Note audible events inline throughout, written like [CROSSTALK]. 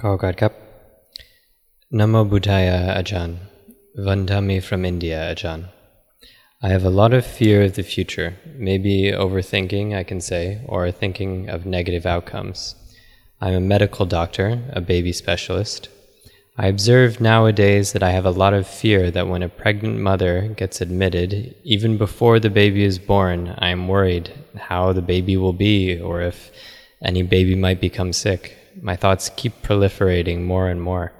ขอโอกาสครับ Namo Buddhaya Ajahn. Vandami from India, Ajahn. I have a lot of fear of the future, maybe overthinking, I can say, or thinking of negative outcomes. I'm a medical doctor, a baby specialist. I observe nowadays that I have a lot of fear that when a pregnant mother gets admitted, even before the baby is born, I am worried how the baby will be or if any baby might become sick. My thoughts keep proliferating more and more.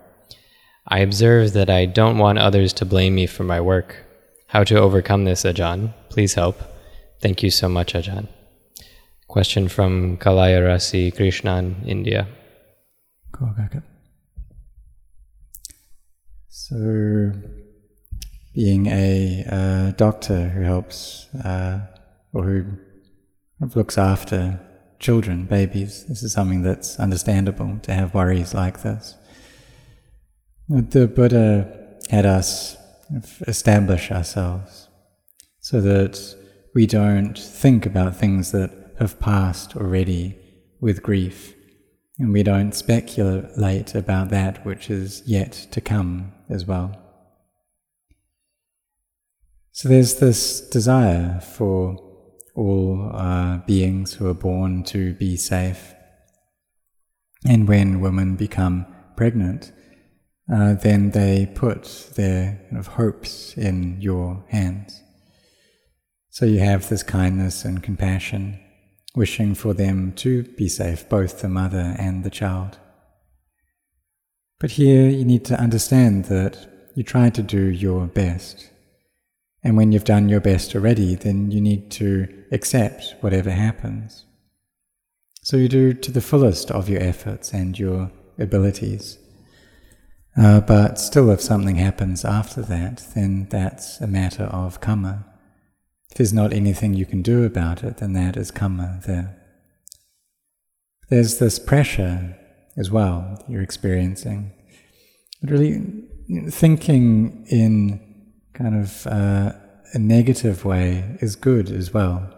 I observe that I don't want others to blame me for my work. How to overcome this, Ajahn? Please help. Thank you so much, Ajahn. Question from Kalayarasi Krishnan, India. Cool, okay, okay. So, being a uh, doctor who helps uh, or who looks after children, babies, this is something that's understandable to have worries like this. The Buddha had us establish ourselves so that we don't think about things that have passed already with grief, and we don't speculate about that which is yet to come as well. So there's this desire for all uh, beings who are born to be safe. And when women become pregnant, uh, then they put their kind of hopes in your hands. So you have this kindness and compassion, wishing for them to be safe, both the mother and the child. But here you need to understand that you try to do your best. And when you've done your best already, then you need to accept whatever happens. So you do to the fullest of your efforts and your abilities. Uh, but still, if something happens after that, then that's a matter of karma. If there's not anything you can do about it, then that is karma there. There's this pressure as well that you're experiencing. But really, thinking in kind of uh, a negative way is good as well,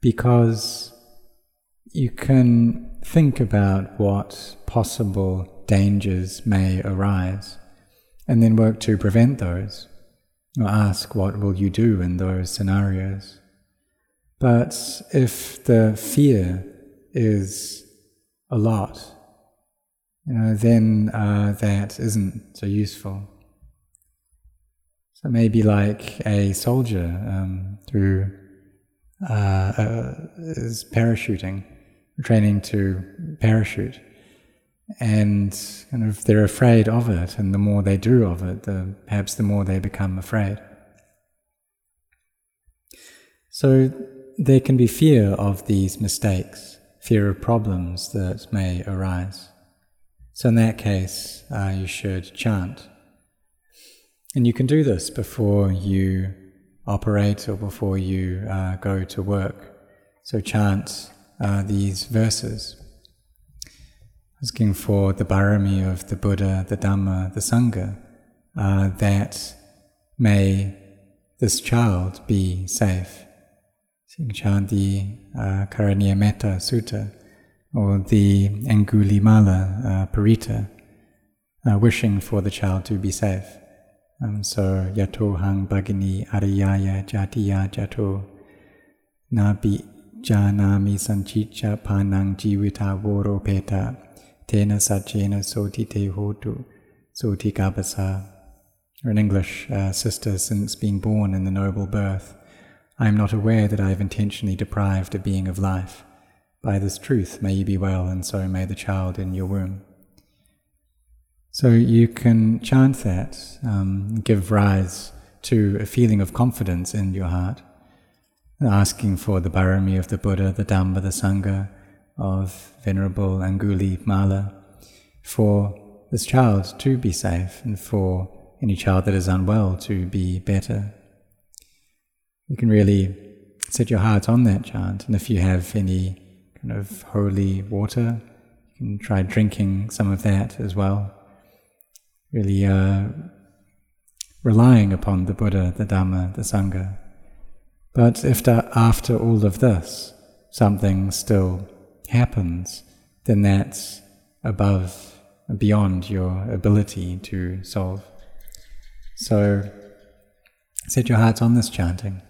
because you can think about what possible dangers may arise and then work to prevent those or ask what will you do in those scenarios. But if the fear is a lot, you know, then uh, that isn't so useful. So maybe like a soldier um, who uh, uh, is parachuting, training to parachute, and kind of they're afraid of it, and the more they do of it, the, perhaps the more they become afraid. So there can be fear of these mistakes, fear of problems that may arise. So in that case, uh, you should chant. And you can do this before you operate or before you uh, go to work. So chant uh, these verses asking for the barami of the Buddha, the Dhamma, the Sangha, uh, that may this child be safe. Chant the uh, Sutta or the Angulimala uh, Parita, uh, wishing for the child to be safe. So, yato hang bhagini ariyaya jatiya jato nabi janami sanchicha panang jivita voro peta tena sajena soti hotu soti. Or in English, uh, sister, since being born in the noble birth, I am not aware that I have intentionally deprived a being of life. By this truth may you be well, and so may the child in your womb. So you can chant that, um, give rise to a feeling of confidence in your heart, asking for the barami of the Buddha, the Dhamma, the Sangha, of Venerable Angulimala, for this child to be safe and for any child that is unwell to be better. You can really set your heart on that chant, and if you have any kind of holy water, you can try drinking some of that as well Really uh, relying upon the Buddha, the Dhamma, the Sangha. But if the, after all of this, something still happens, then that's above beyond your ability to solve. So set your hearts on this chanting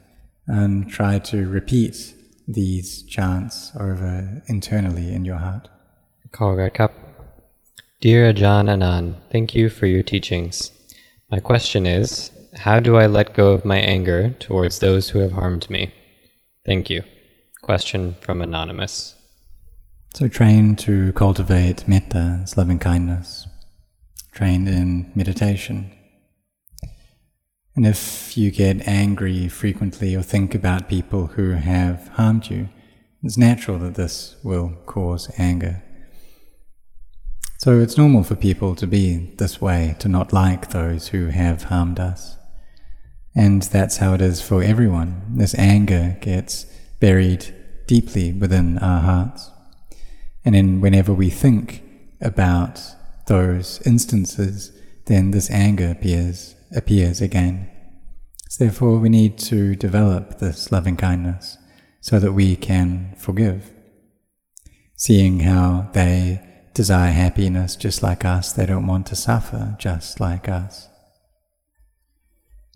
and try to repeat these chants over internally in your heart. ขอการครับ Dear Ajahn Anand, thank you for your teachings. My question is, how do I let go of my anger towards those who have harmed me? Thank you. Question from Anonymous. So train to cultivate metta, loving kindness. Train in meditation. And if you get angry frequently or think about people who have harmed you, it's natural that this will cause anger. So it's normal for people to be this way, to not like those who have harmed us. And that's how it is for everyone. This anger gets buried deeply within our hearts. And then whenever we think about those instances, then this anger appears appears again. So therefore, we need to develop this loving kindness so that we can forgive. Seeing how they desire happiness just like us, they don't want to suffer just like us.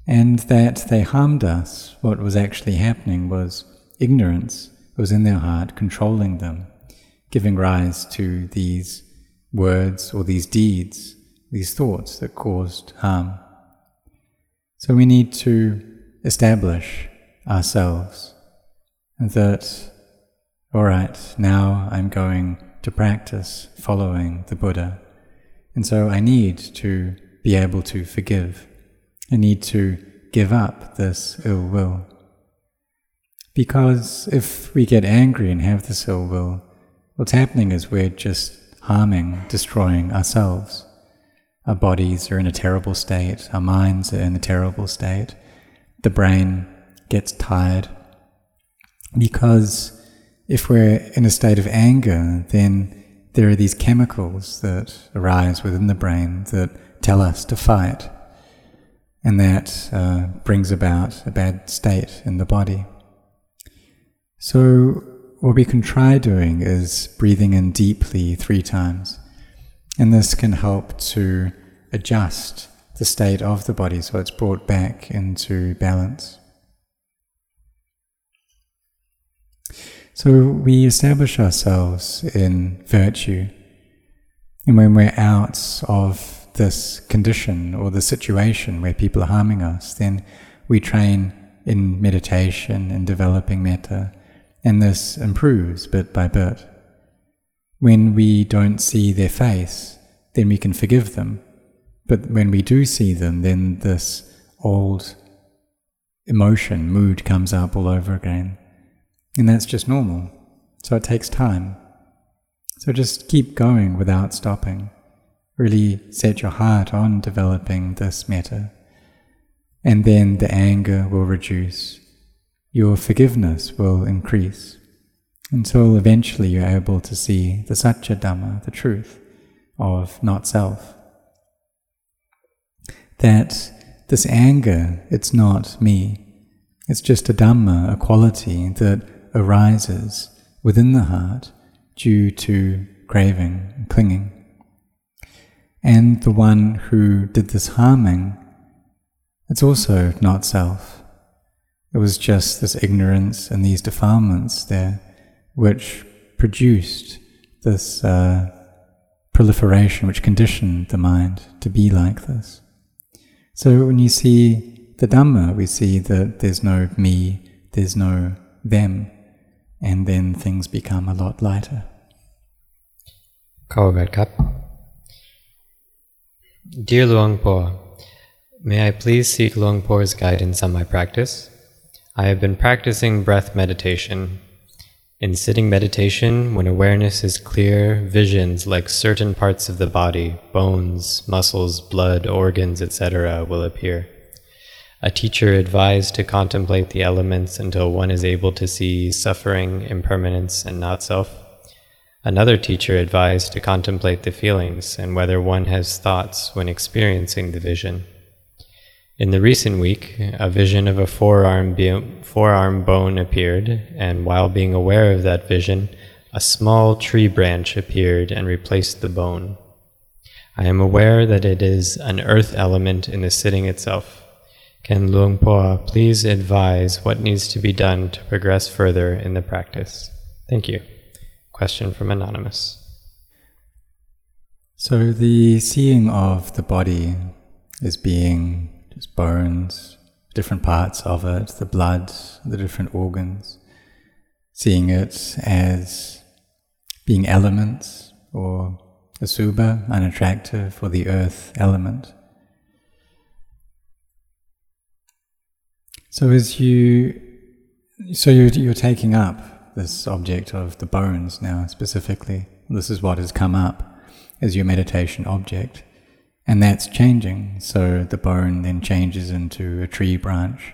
And that they harmed us, what was actually happening was ignorance was in their heart controlling them, giving rise to these words or these deeds, these thoughts that caused harm. So we need to establish ourselves that, all right, now I'm going to practice following the Buddha. And so I need to be able to forgive. I need to give up this ill will. Because if we get angry and have this ill will, what's happening is we're just harming, destroying ourselves. Our bodies are in a terrible state, our minds are in a terrible state, the brain gets tired. Because if we're in a state of anger, then there are these chemicals that arise within the brain that tell us to fight, and that uh, brings about a bad state in the body. So, what we can try doing is breathing in deeply three times. And this can help to adjust the state of the body so it's brought back into balance. So we establish ourselves in virtue. And when we're out of this condition or the situation where people are harming us, then we train in meditation and developing metta, and this improves bit by bit. When we don't see their face, then we can forgive them. But when we do see them, then this old emotion, mood comes up all over again. And that's just normal. So it takes time. So just keep going without stopping. Really set your heart on developing this metta. And then the anger will reduce. Your forgiveness will increase until eventually you're able to see the Satya Dhamma, the truth of not self. That this anger, it's not me. It's just a Dhamma, a quality that arises within the heart due to craving and clinging. And the one who did this harming, it's also not self. It was just this ignorance and these defilements there which produced this uh, proliferation, which conditioned the mind to be like this. So when you see the Dhamma, we see that there's no me, there's no them, and then things become a lot lighter. ขอบคุณครับ Dear Luang Po, may I please seek Luang Po's guidance on my practice? I have been practicing breath meditation. In sitting meditation, when awareness is clear, visions like certain parts of the body, bones, muscles, blood, organs, etc., will appear. A teacher advised to contemplate the elements until one is able to see suffering, impermanence, and not self. Another teacher advised to contemplate the feelings and whether one has thoughts when experiencing the vision. In the recent week, a vision of a forearm, be- forearm bone appeared, and while being aware of that vision, a small tree branch appeared and replaced the bone. I am aware that it is an earth element in the sitting itself. Can Luang Po please advise what needs to be done to progress further in the practice? Thank you. Question from Anonymous. So, the seeing of the body as being just bones, different parts of it, the blood, the different organs, seeing it as being elements or asubha, unattractive, or the earth element. So as you, so you're, you're taking up this object of the bones now specifically. This is what has come up as your meditation object. And that's changing. So the bone then changes into a tree branch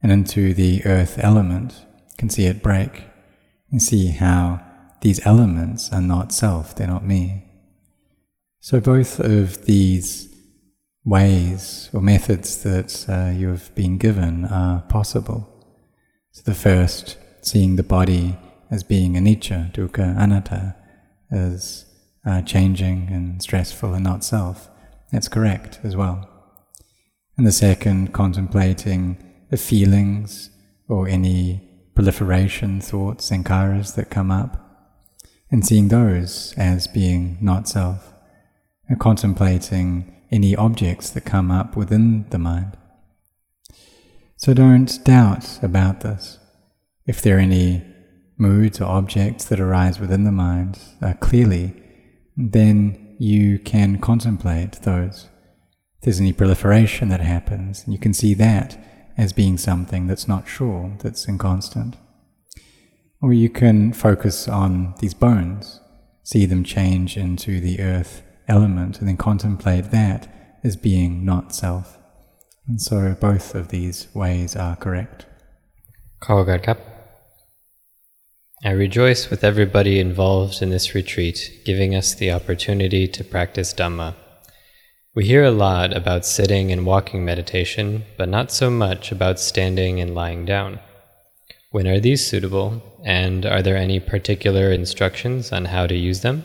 and into the earth element. You can see it break and see how these elements are not self, they're not me. So both of these ways or methods that uh, you have been given are possible. So the first, seeing the body as being anicca, dukkha, anatta, as uh, changing and stressful and not self. That's correct as well. And the second, contemplating the feelings or any proliferation thoughts, sankharas that come up, and seeing those as being not self, and contemplating any objects that come up within the mind. So don't doubt about this. If there are any moods or objects that arise within the mind uh, clearly, then you can contemplate those. If there's any proliferation that happens, you can see that as being something that's not sure, that's inconstant. Or you can focus on these bones, see them change into the earth element, and then contemplate that as being not self. And so both of these ways are correct. I rejoice with everybody involved in this retreat, giving us the opportunity to practice Dhamma. We hear a lot about sitting and walking meditation, but not so much about standing and lying down. When are these suitable, and are there any particular instructions on how to use them?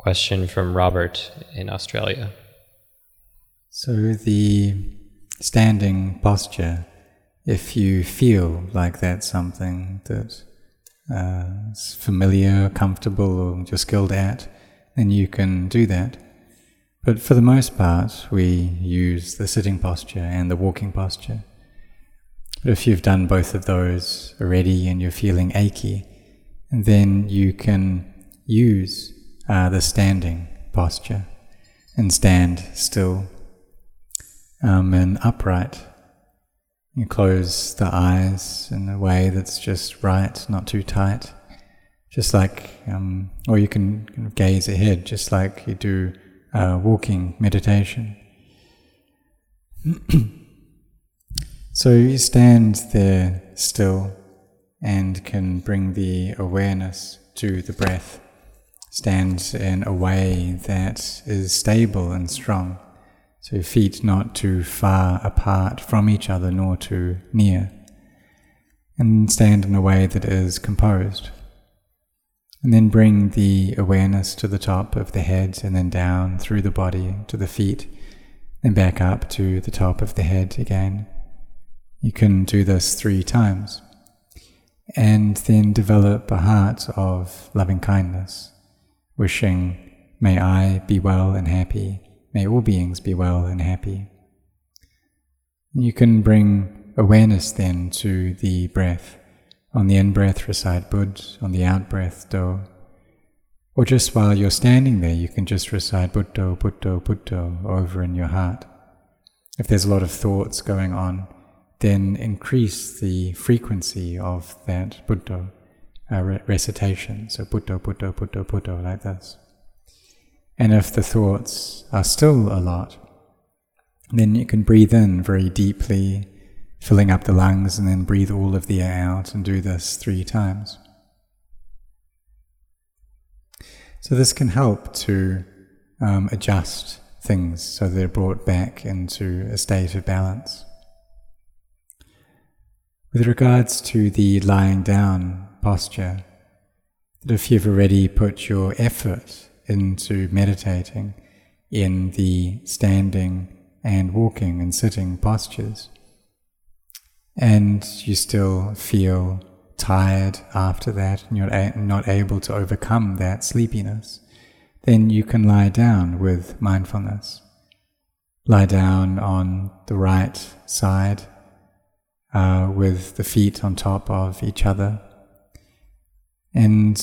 Question from Robert in Australia. So, the standing posture, if you feel like that's something that uh, is familiar, comfortable, or you're skilled at, then you can do that. But for the most part, we use the sitting posture and the walking posture. But if you've done both of those already and you're feeling achy, then you can use uh, the standing posture and stand still um, and upright. You close the eyes in a way that's just right, not too tight. Just like, um, or you can gaze ahead, just like you do uh, walking meditation. [CLEARS THROAT] so you stand there still and can bring the awareness to the breath. Stand in a way that is stable and strong. So feet not too far apart from each other nor too near. And stand in a way that is composed. And then bring the awareness to the top of the head and then down through the body to the feet, then back up to the top of the head again. You can do this three times. And then develop a heart of loving kindness, wishing, may I be well and happy, may all beings be well and happy. You can bring awareness then to the breath on the in breath, recite Bud. On the out breath, Do. Or just while you're standing there, you can just recite Buddho, Buddho, Buddho over in your heart. If there's a lot of thoughts going on, then increase the frequency of that Buddho uh, recitation. So Buddho, Buddho, Buddho, Buddho, like this. And if the thoughts are still a lot, then you can breathe in very deeply filling up the lungs and then breathe all of the air out and do this three times. So, this can help to um, adjust things so they're brought back into a state of balance. With regards to the lying down posture, that if you've already put your effort into meditating, in the standing and walking and sitting postures, and you still feel tired after that and you're not able to overcome that sleepiness, then you can lie down with mindfulness. Lie down on the right side uh, with the feet on top of each other. And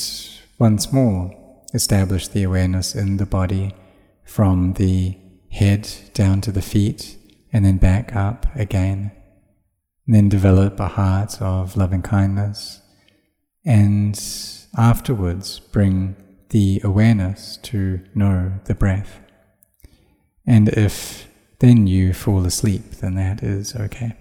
once more, establish the awareness in the body from the head down to the feet and then back up again. And then develop a heart of loving kindness. And afterwards, bring the awareness to know the breath. And if then you fall asleep, then that is okay.